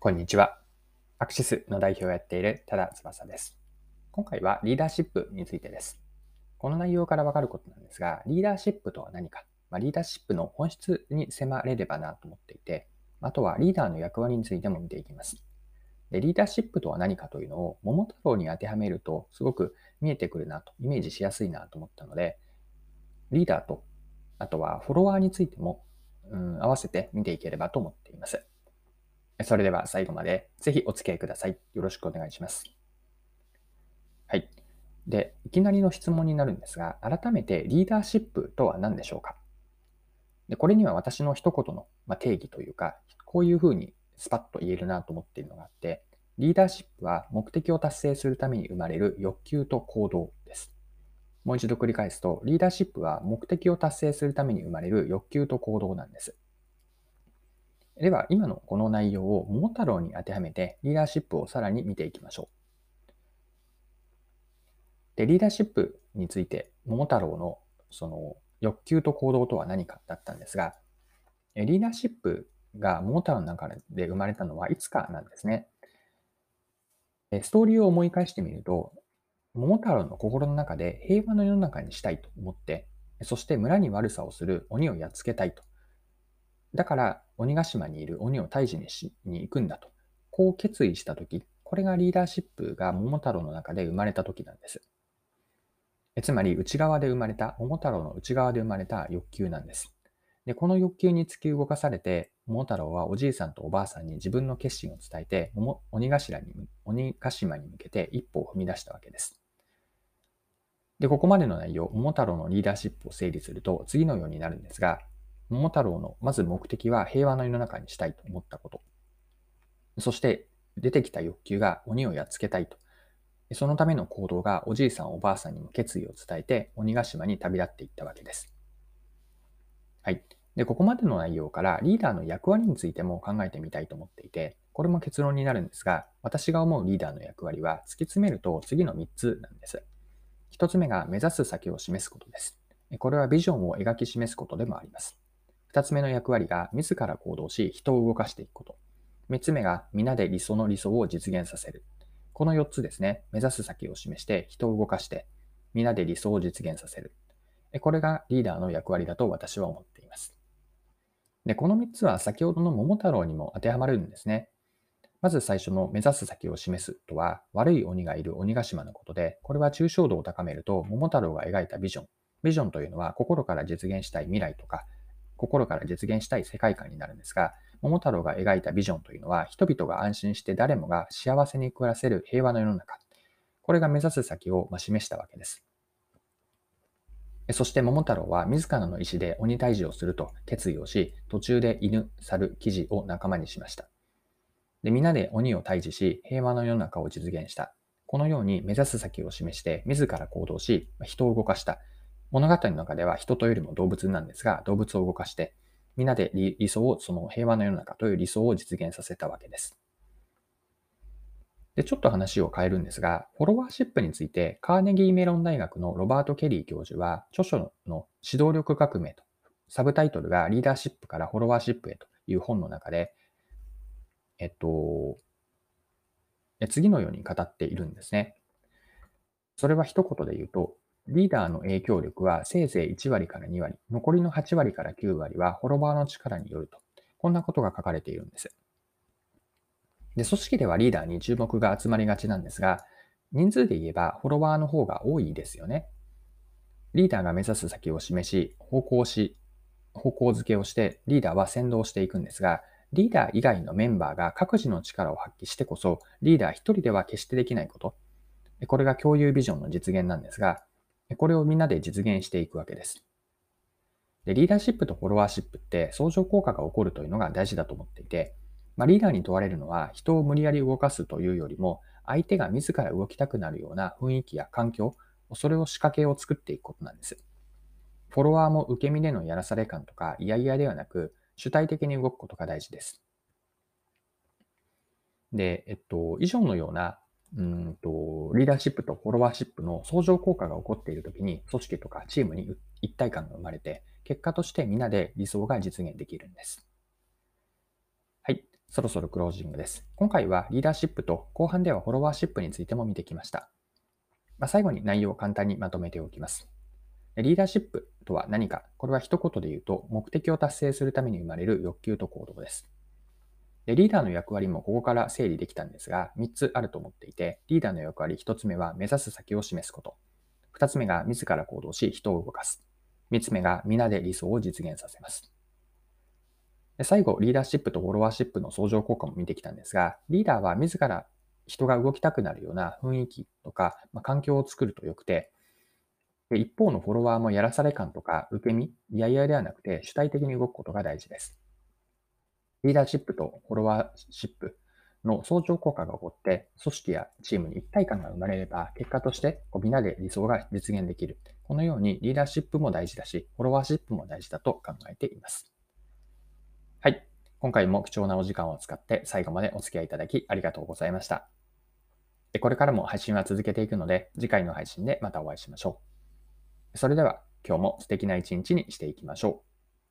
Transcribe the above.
こんにちは。アクシスの代表をやっている多田翼です。今回はリーダーシップについてです。この内容からわかることなんですが、リーダーシップとは何か、まあ、リーダーシップの本質に迫れればなと思っていて、あとはリーダーの役割についても見ていきます。でリーダーシップとは何かというのを桃太郎に当てはめるとすごく見えてくるなと、イメージしやすいなと思ったので、リーダーと、あとはフォロワーについても、うん、合わせて見ていければと思っています。それでは最後までぜひお付き合いください。よろしくお願いします。はい。で、いきなりの質問になるんですが、改めてリーダーシップとは何でしょうか？でこれには私の一言のま定義というか、こういうふうにスパッと言えるなと思っているのがあって、リーダーシップは目的を達成するために生まれる欲求と行動です。もう一度繰り返すと、リーダーシップは目的を達成するために生まれる欲求と行動なんです。では、今のこの内容を桃太郎に当てはめて、リーダーシップをさらに見ていきましょう。で、リーダーシップについて、桃太郎のその欲求と行動とは何かだったんですが、リーダーシップが桃太郎の中で生まれたのはいつかなんですね。ストーリーを思い返してみると、桃太郎の心の中で平和の世の中にしたいと思って、そして村に悪さをする鬼をやっつけたいと。だから鬼ヶ島にいる鬼を退治にしに行くんだと。こう決意したとき、これがリーダーシップが桃太郎の中で生まれたときなんです。えつまり内側で生まれた、桃太郎の内側で生まれた欲求なんです。で、この欲求に突き動かされて、桃太郎はおじいさんとおばあさんに自分の決心を伝えて、鬼頭に、鬼ヶ島に向けて一歩を踏み出したわけです。で、ここまでの内容、桃太郎のリーダーシップを整理すると次のようになるんですが、桃太郎のまず目的は平和の世の中にしたいと思ったこと。そして出てきた欲求が鬼をやっつけたいと。そのための行動がおじいさんおばあさんにも決意を伝えて鬼ヶ島に旅立っていったわけです。はい。で、ここまでの内容からリーダーの役割についても考えてみたいと思っていて、これも結論になるんですが、私が思うリーダーの役割は突き詰めると次の3つなんです。1つ目が目指す先を示すことです。これはビジョンを描き示すことでもあります。二つ目の役割が自ら行動し人を動かしていくこと。三つ目が皆で理想の理想を実現させる。この四つですね。目指す先を示して人を動かして皆で理想を実現させる。これがリーダーの役割だと私は思っています。で、この三つは先ほどの桃太郎にも当てはまるんですね。まず最初の目指す先を示すとは、悪い鬼がいる鬼ヶ島のことで、これは抽象度を高めると、桃太郎が描いたビジョン。ビジョンというのは心から実現したい未来とか、心から実現したい世界観になるんですが、桃太郎が描いたビジョンというのは、人々が安心して誰もが幸せに暮らせる平和の世の中。これが目指す先を示したわけです。そして桃太郎は自らの意思で鬼退治をすると決意をし、途中で犬、猿、キジを仲間にしました。で、皆で鬼を退治し、平和の世の中を実現した。このように目指す先を示して、自ら行動し、人を動かした。物語の中では人というよりも動物なんですが、動物を動かして、みんなで理想を、その平和の世の中という理想を実現させたわけです。で、ちょっと話を変えるんですが、フォロワーシップについて、カーネギーメロン大学のロバート・ケリー教授は、著書の指導力革命と、サブタイトルがリーダーシップからフォロワーシップへという本の中で、えっと、次のように語っているんですね。それは一言で言うと、リーダーの影響力はせいぜい1割から2割、残りの8割から9割はフォロワーの力によると。こんなことが書かれているんです。で、組織ではリーダーに注目が集まりがちなんですが、人数で言えばフォロワーの方が多いですよね。リーダーが目指す先を示し、方向し、方向づけをして、リーダーは先導していくんですが、リーダー以外のメンバーが各自の力を発揮してこそ、リーダー一人では決してできないこと。これが共有ビジョンの実現なんですが、これをみんなで実現していくわけです。でリーダーシップとフォロワーシップって相乗効果が起こるというのが大事だと思っていて、まあ、リーダーに問われるのは人を無理やり動かすというよりも、相手が自ら動きたくなるような雰囲気や環境、それを仕掛けを作っていくことなんです。フォロワーも受け身でのやらされ感とか嫌々ではなく、主体的に動くことが大事です。で、えっと、以上のようなうんと、リーダーシップとフォロワーシップの相乗効果が起こっているときに、組織とかチームに一体感が生まれて、結果としてみんなで理想が実現できるんです。はい。そろそろクロージングです。今回はリーダーシップと後半ではフォロワーシップについても見てきました。まあ、最後に内容を簡単にまとめておきます。リーダーシップとは何かこれは一言で言うと目的を達成するために生まれる欲求と行動です。でリーダーの役割もここから整理できたんですが、3つあると思っていて、リーダーの役割1つ目は目指す先を示すこと。2つ目が自ら行動し人を動かす。3つ目が皆で理想を実現させます。で最後、リーダーシップとフォロワーシップの相乗効果も見てきたんですが、リーダーは自ら人が動きたくなるような雰囲気とか、まあ、環境を作るとよくて、で一方のフォロワーもやらされ感とか受け身、いやいやではなくて主体的に動くことが大事です。リーダーシップとフォロワーシップの相乗効果が起こって、組織やチームに一体感が生まれれば、結果としてこうみんなで理想が実現できる。このようにリーダーシップも大事だし、フォロワーシップも大事だと考えています。はい。今回も貴重なお時間を使って最後までお付き合いいただきありがとうございました。これからも配信は続けていくので、次回の配信でまたお会いしましょう。それでは今日も素敵な一日にしていきましょう。